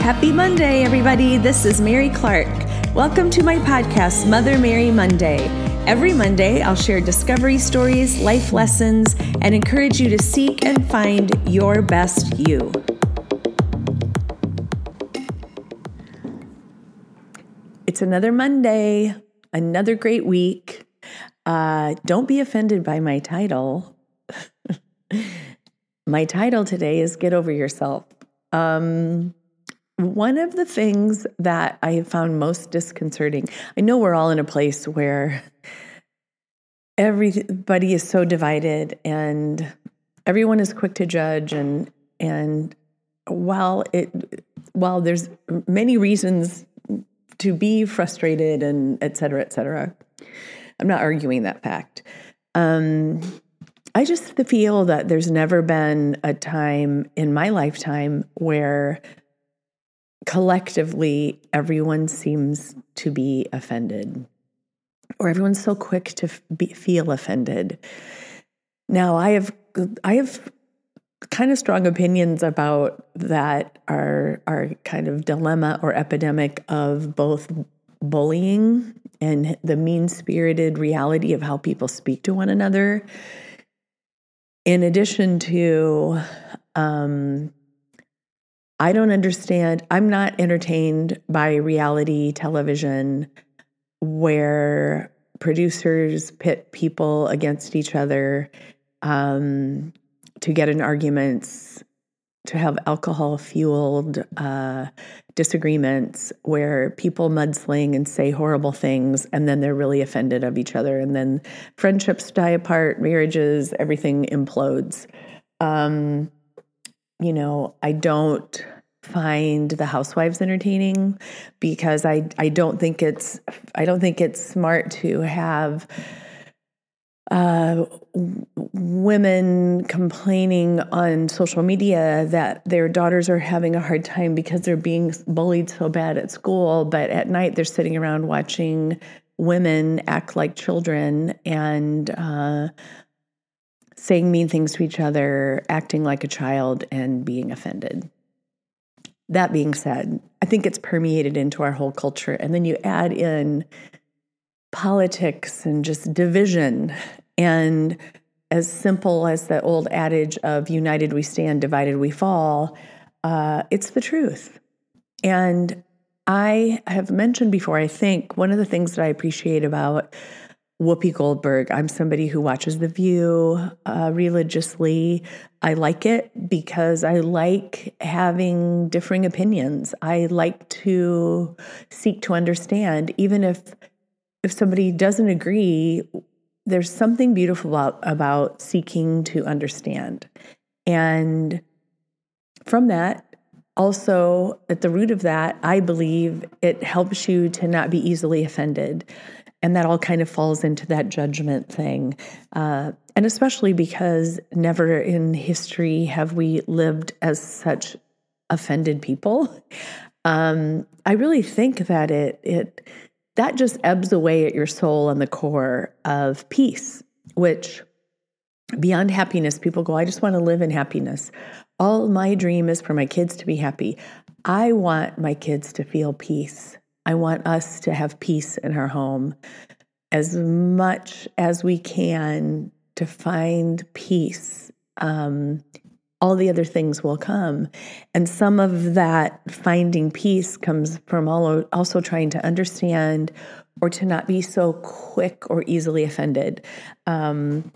Happy Monday, everybody. This is Mary Clark. Welcome to my podcast, Mother Mary Monday. Every Monday, I'll share discovery stories, life lessons, and encourage you to seek and find your best you. It's another Monday, another great week. Uh, don't be offended by my title. my title today is Get Over Yourself. Um, one of the things that I have found most disconcerting, I know we're all in a place where everybody is so divided and everyone is quick to judge and and while it while there's many reasons to be frustrated and et cetera, et cetera, I'm not arguing that fact. Um, I just feel that there's never been a time in my lifetime where collectively everyone seems to be offended or everyone's so quick to be, feel offended. Now i have i have kind of strong opinions about that our our kind of dilemma or epidemic of both bullying and the mean-spirited reality of how people speak to one another. In addition to um, I don't understand. I'm not entertained by reality television where producers pit people against each other um, to get in arguments, to have alcohol fueled uh, disagreements where people mudsling and say horrible things and then they're really offended of each other. And then friendships die apart, marriages, everything implodes. Um, you know, I don't find the housewives entertaining because I I don't think it's I don't think it's smart to have uh, women complaining on social media that their daughters are having a hard time because they're being bullied so bad at school, but at night they're sitting around watching women act like children and uh, saying mean things to each other, acting like a child, and being offended. That being said, I think it's permeated into our whole culture. And then you add in politics and just division. And as simple as the old adage of united we stand, divided we fall, uh, it's the truth. And I have mentioned before, I think one of the things that I appreciate about Whoopi Goldberg. I'm somebody who watches The View uh, religiously. I like it because I like having differing opinions. I like to seek to understand, even if if somebody doesn't agree. There's something beautiful about, about seeking to understand, and from that, also at the root of that, I believe it helps you to not be easily offended and that all kind of falls into that judgment thing. Uh, and especially because never in history have we lived as such offended people. Um, I really think that it it that just ebbs away at your soul and the core of peace, which beyond happiness, people go, I just want to live in happiness. All my dream is for my kids to be happy. I want my kids to feel peace. I want us to have peace in our home as much as we can to find peace. Um, all the other things will come. And some of that finding peace comes from also trying to understand or to not be so quick or easily offended. Um,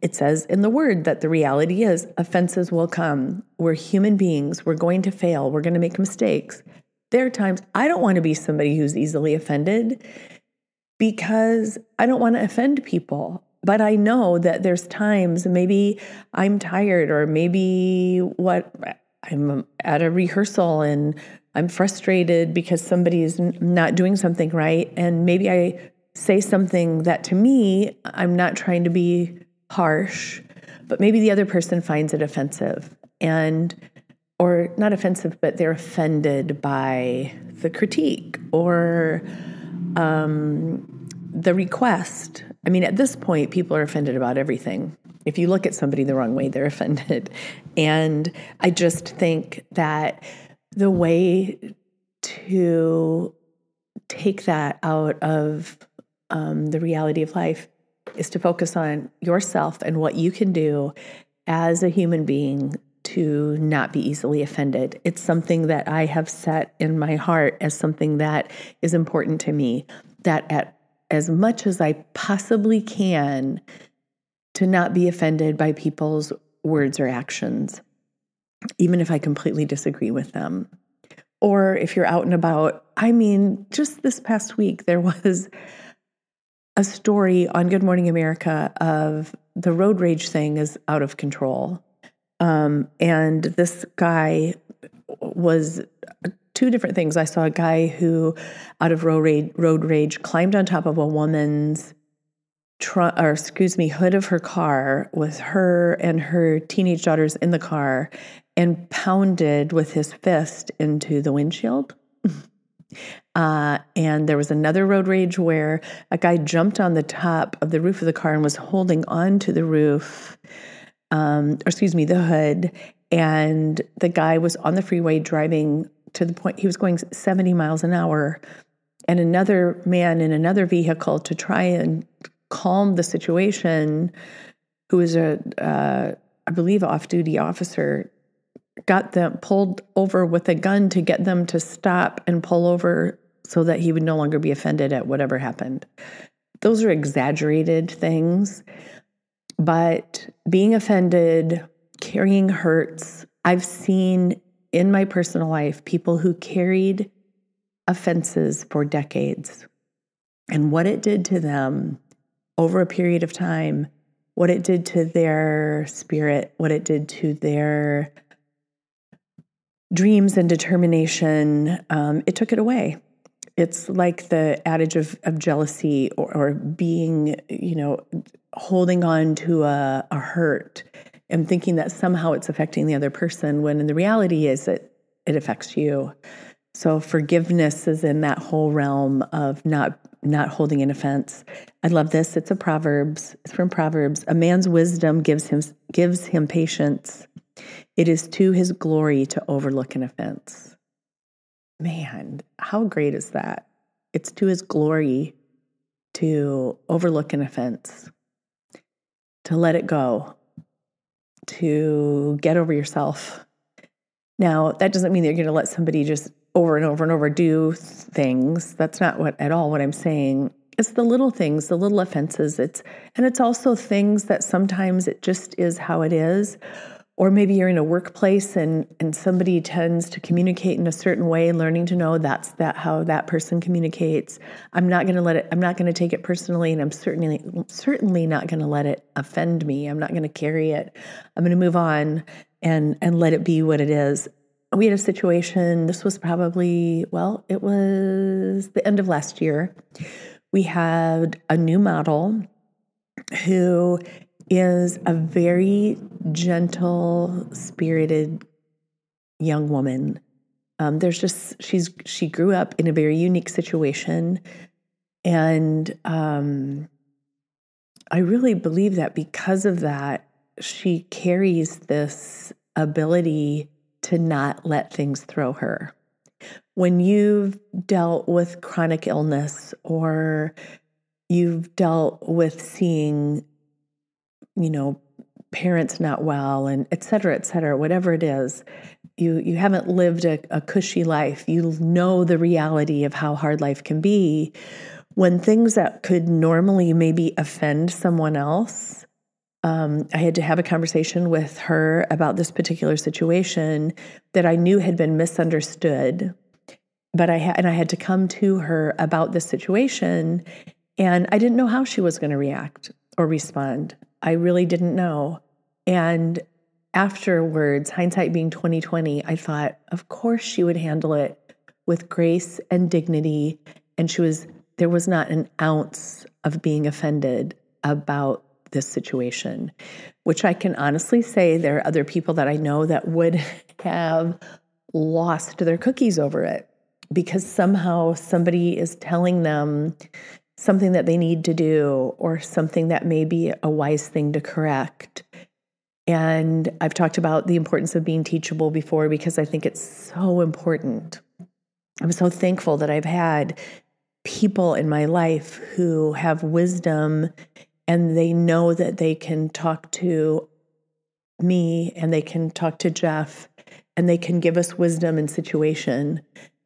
it says in the word that the reality is offenses will come. We're human beings. We're going to fail. We're going to make mistakes. There are times I don't want to be somebody who's easily offended because I don't want to offend people. But I know that there's times maybe I'm tired or maybe what I'm at a rehearsal and I'm frustrated because somebody is not doing something right. And maybe I say something that to me, I'm not trying to be harsh, but maybe the other person finds it offensive. And or not offensive, but they're offended by the critique or um, the request. I mean, at this point, people are offended about everything. If you look at somebody the wrong way, they're offended. And I just think that the way to take that out of um, the reality of life is to focus on yourself and what you can do as a human being to not be easily offended. It's something that I have set in my heart as something that is important to me, that at as much as I possibly can to not be offended by people's words or actions, even if I completely disagree with them. Or if you're out and about, I mean, just this past week, there was a story on Good Morning America of the road rage thing is out of control. Um, and this guy was two different things. I saw a guy who, out of road rage, road rage climbed on top of a woman's trunk, or excuse me, hood of her car with her and her teenage daughters in the car and pounded with his fist into the windshield. Uh, and there was another road rage where a guy jumped on the top of the roof of the car and was holding on to the roof, um, or excuse me, the hood. And the guy was on the freeway driving to the point he was going 70 miles an hour. And another man in another vehicle to try and calm the situation, who was a, uh, I believe, off duty officer, got them pulled over with a gun to get them to stop and pull over so that he would no longer be offended at whatever happened. Those are exaggerated things, but being offended, carrying hurts, I've seen in my personal life people who carried offenses for decades and what it did to them over a period of time, what it did to their spirit, what it did to their dreams and determination, um, it took it away. It's like the adage of, of jealousy or, or being, you know, holding on to a, a hurt and thinking that somehow it's affecting the other person when in the reality is that it affects you. So forgiveness is in that whole realm of not not holding an offense. I love this. It's a Proverbs. It's from Proverbs. A man's wisdom gives him gives him patience. It is to his glory to overlook an offense. Man, how great is that? It's to his glory to overlook an offense, to let it go, to get over yourself. Now, that doesn't mean that you're going to let somebody just over and over and over do things. That's not what at all what I'm saying. It's the little things, the little offenses. It's and it's also things that sometimes it just is how it is or maybe you're in a workplace and and somebody tends to communicate in a certain way learning to know that's that how that person communicates. I'm not going to let it i'm not going to take it personally and i'm certainly certainly not going to let it offend me. I'm not going to carry it. I'm going to move on and and let it be what it is. We had a situation this was probably well it was the end of last year. We had a new model who is a very gentle spirited young woman. Um, there's just she's she grew up in a very unique situation, and um, I really believe that because of that, she carries this ability to not let things throw her. When you've dealt with chronic illness or you've dealt with seeing you know, parents not well and et cetera, et cetera, whatever it is, you you haven't lived a, a cushy life. You know the reality of how hard life can be. When things that could normally maybe offend someone else, um, I had to have a conversation with her about this particular situation that I knew had been misunderstood. But I and I had to come to her about this situation, and I didn't know how she was going to react or respond. I really didn't know. And afterwards, hindsight being 2020, I thought, of course she would handle it with grace and dignity. And she was, there was not an ounce of being offended about this situation, which I can honestly say there are other people that I know that would have lost their cookies over it because somehow somebody is telling them something that they need to do or something that may be a wise thing to correct. And I've talked about the importance of being teachable before because I think it's so important. I'm so thankful that I've had people in my life who have wisdom and they know that they can talk to me and they can talk to Jeff and they can give us wisdom in situation.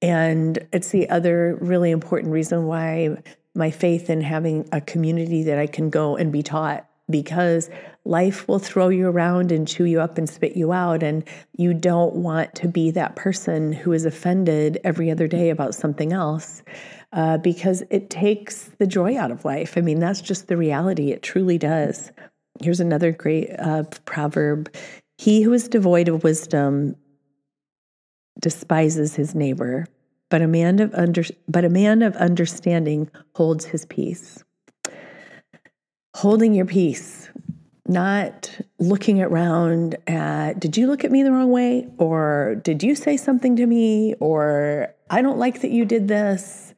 And it's the other really important reason why my faith in having a community that I can go and be taught because life will throw you around and chew you up and spit you out. And you don't want to be that person who is offended every other day about something else uh, because it takes the joy out of life. I mean, that's just the reality. It truly does. Here's another great uh, proverb He who is devoid of wisdom despises his neighbor, but a man of under, but a man of understanding holds his peace. Holding your peace, not looking around at did you look at me the wrong way or did you say something to me or I don't like that you did this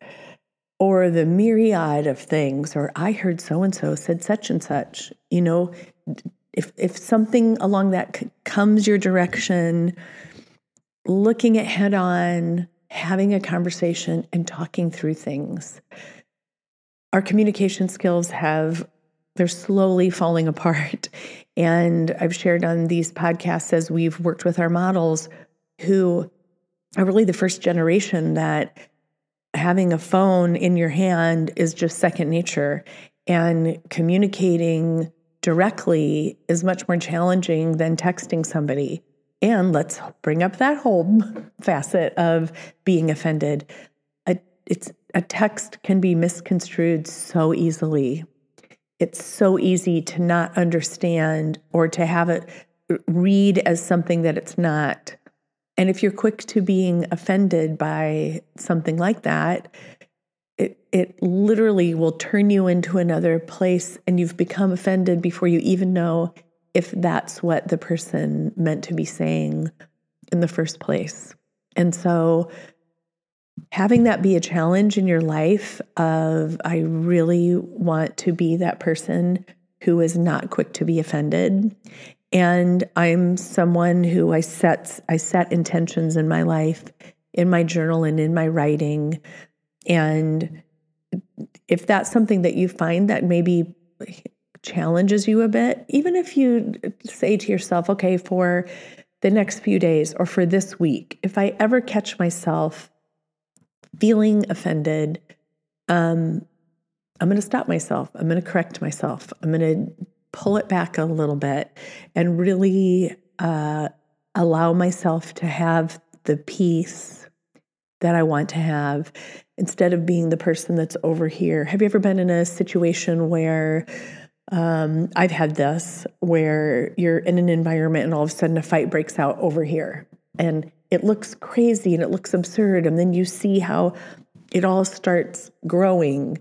or the myriad of things or I heard so and so said such and such. You know, if if something along that comes your direction, looking at head on, having a conversation, and talking through things. Our communication skills have, they're slowly falling apart. And I've shared on these podcasts as we've worked with our models who are really the first generation that having a phone in your hand is just second nature. And communicating directly is much more challenging than texting somebody. And let's bring up that whole facet of being offended. A, it's, a text can be misconstrued so easily. It's so easy to not understand or to have it uh, read as something that it's not. And if you're quick to being offended by something like that, it, it literally will turn you into another place and you've become offended before you even know if that's what the person meant to be saying in the first place. And so having that be a challenge in your life of I really want to be that person who is not quick to be offended and I'm someone who I set I set intentions in my life in my journal and in my writing and if that's something that you find that maybe challenges you a bit, even if you say to yourself, okay, for the next few days or for this week, if I ever catch myself feeling offended, um, I'm going to stop myself. I'm going to correct myself. I'm going to pull it back a little bit and really uh, allow myself to have the peace that I want to have instead of being the person that's over here. Have you ever been in a situation where um, I've had this where you're in an environment and all of a sudden a fight breaks out over here and it looks crazy and it looks absurd. And then you see how it all starts growing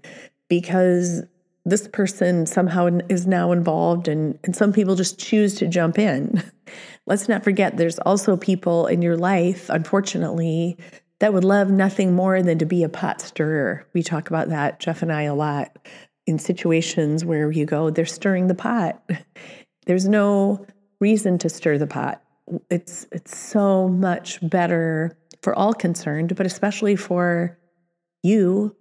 because this person somehow is now involved and, and some people just choose to jump in. Let's not forget there's also people in your life, unfortunately, that would love nothing more than to be a pot stirrer. We talk about that, Jeff and I, a lot in situations where you go, they're stirring the pot. There's no reason to stir the pot. It's it's so much better for all concerned, but especially for you,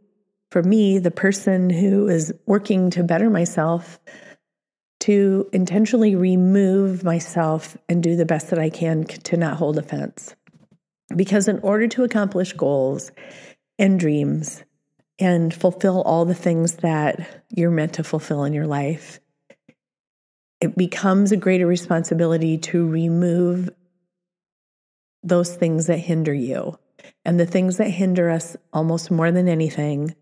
for me, the person who is working to better myself, to intentionally remove myself and do the best that I can to not hold offense. Because in order to accomplish goals and dreams, and fulfill all the things that you're meant to fulfill in your life. It becomes a greater responsibility to remove those things that hinder you. And the things that hinder us almost more than anything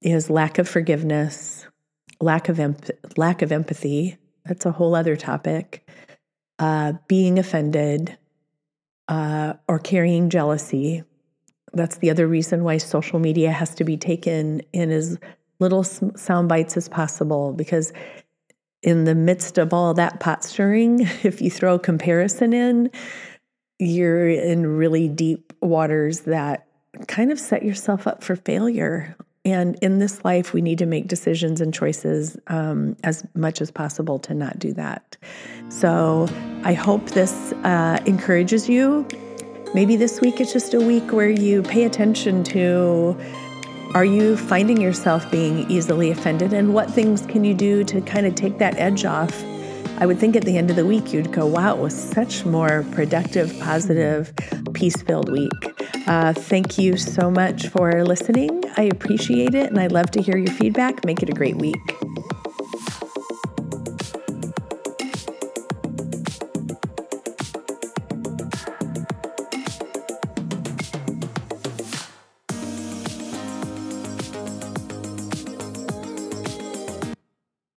is lack of forgiveness, lack of lack of empathy. That's a whole other topic. Uh, being offended, uh, or carrying jealousy, that's the other reason why social media has to be taken in as little sound bites as possible because in the midst of all that pot stirring if you throw comparison in you're in really deep waters that kind of set yourself up for failure And in this life, we need to make decisions and choices um, as much as possible to not do that. So I hope this uh, encourages you. Maybe this week it's just a week where you pay attention to are you finding yourself being easily offended? And what things can you do to kind of take that edge off? I would think at the end of the week, you'd go, wow, it was such more productive, positive, peace filled week. Uh, thank you so much for listening. I appreciate it, and I'd love to hear your feedback. Make it a great week.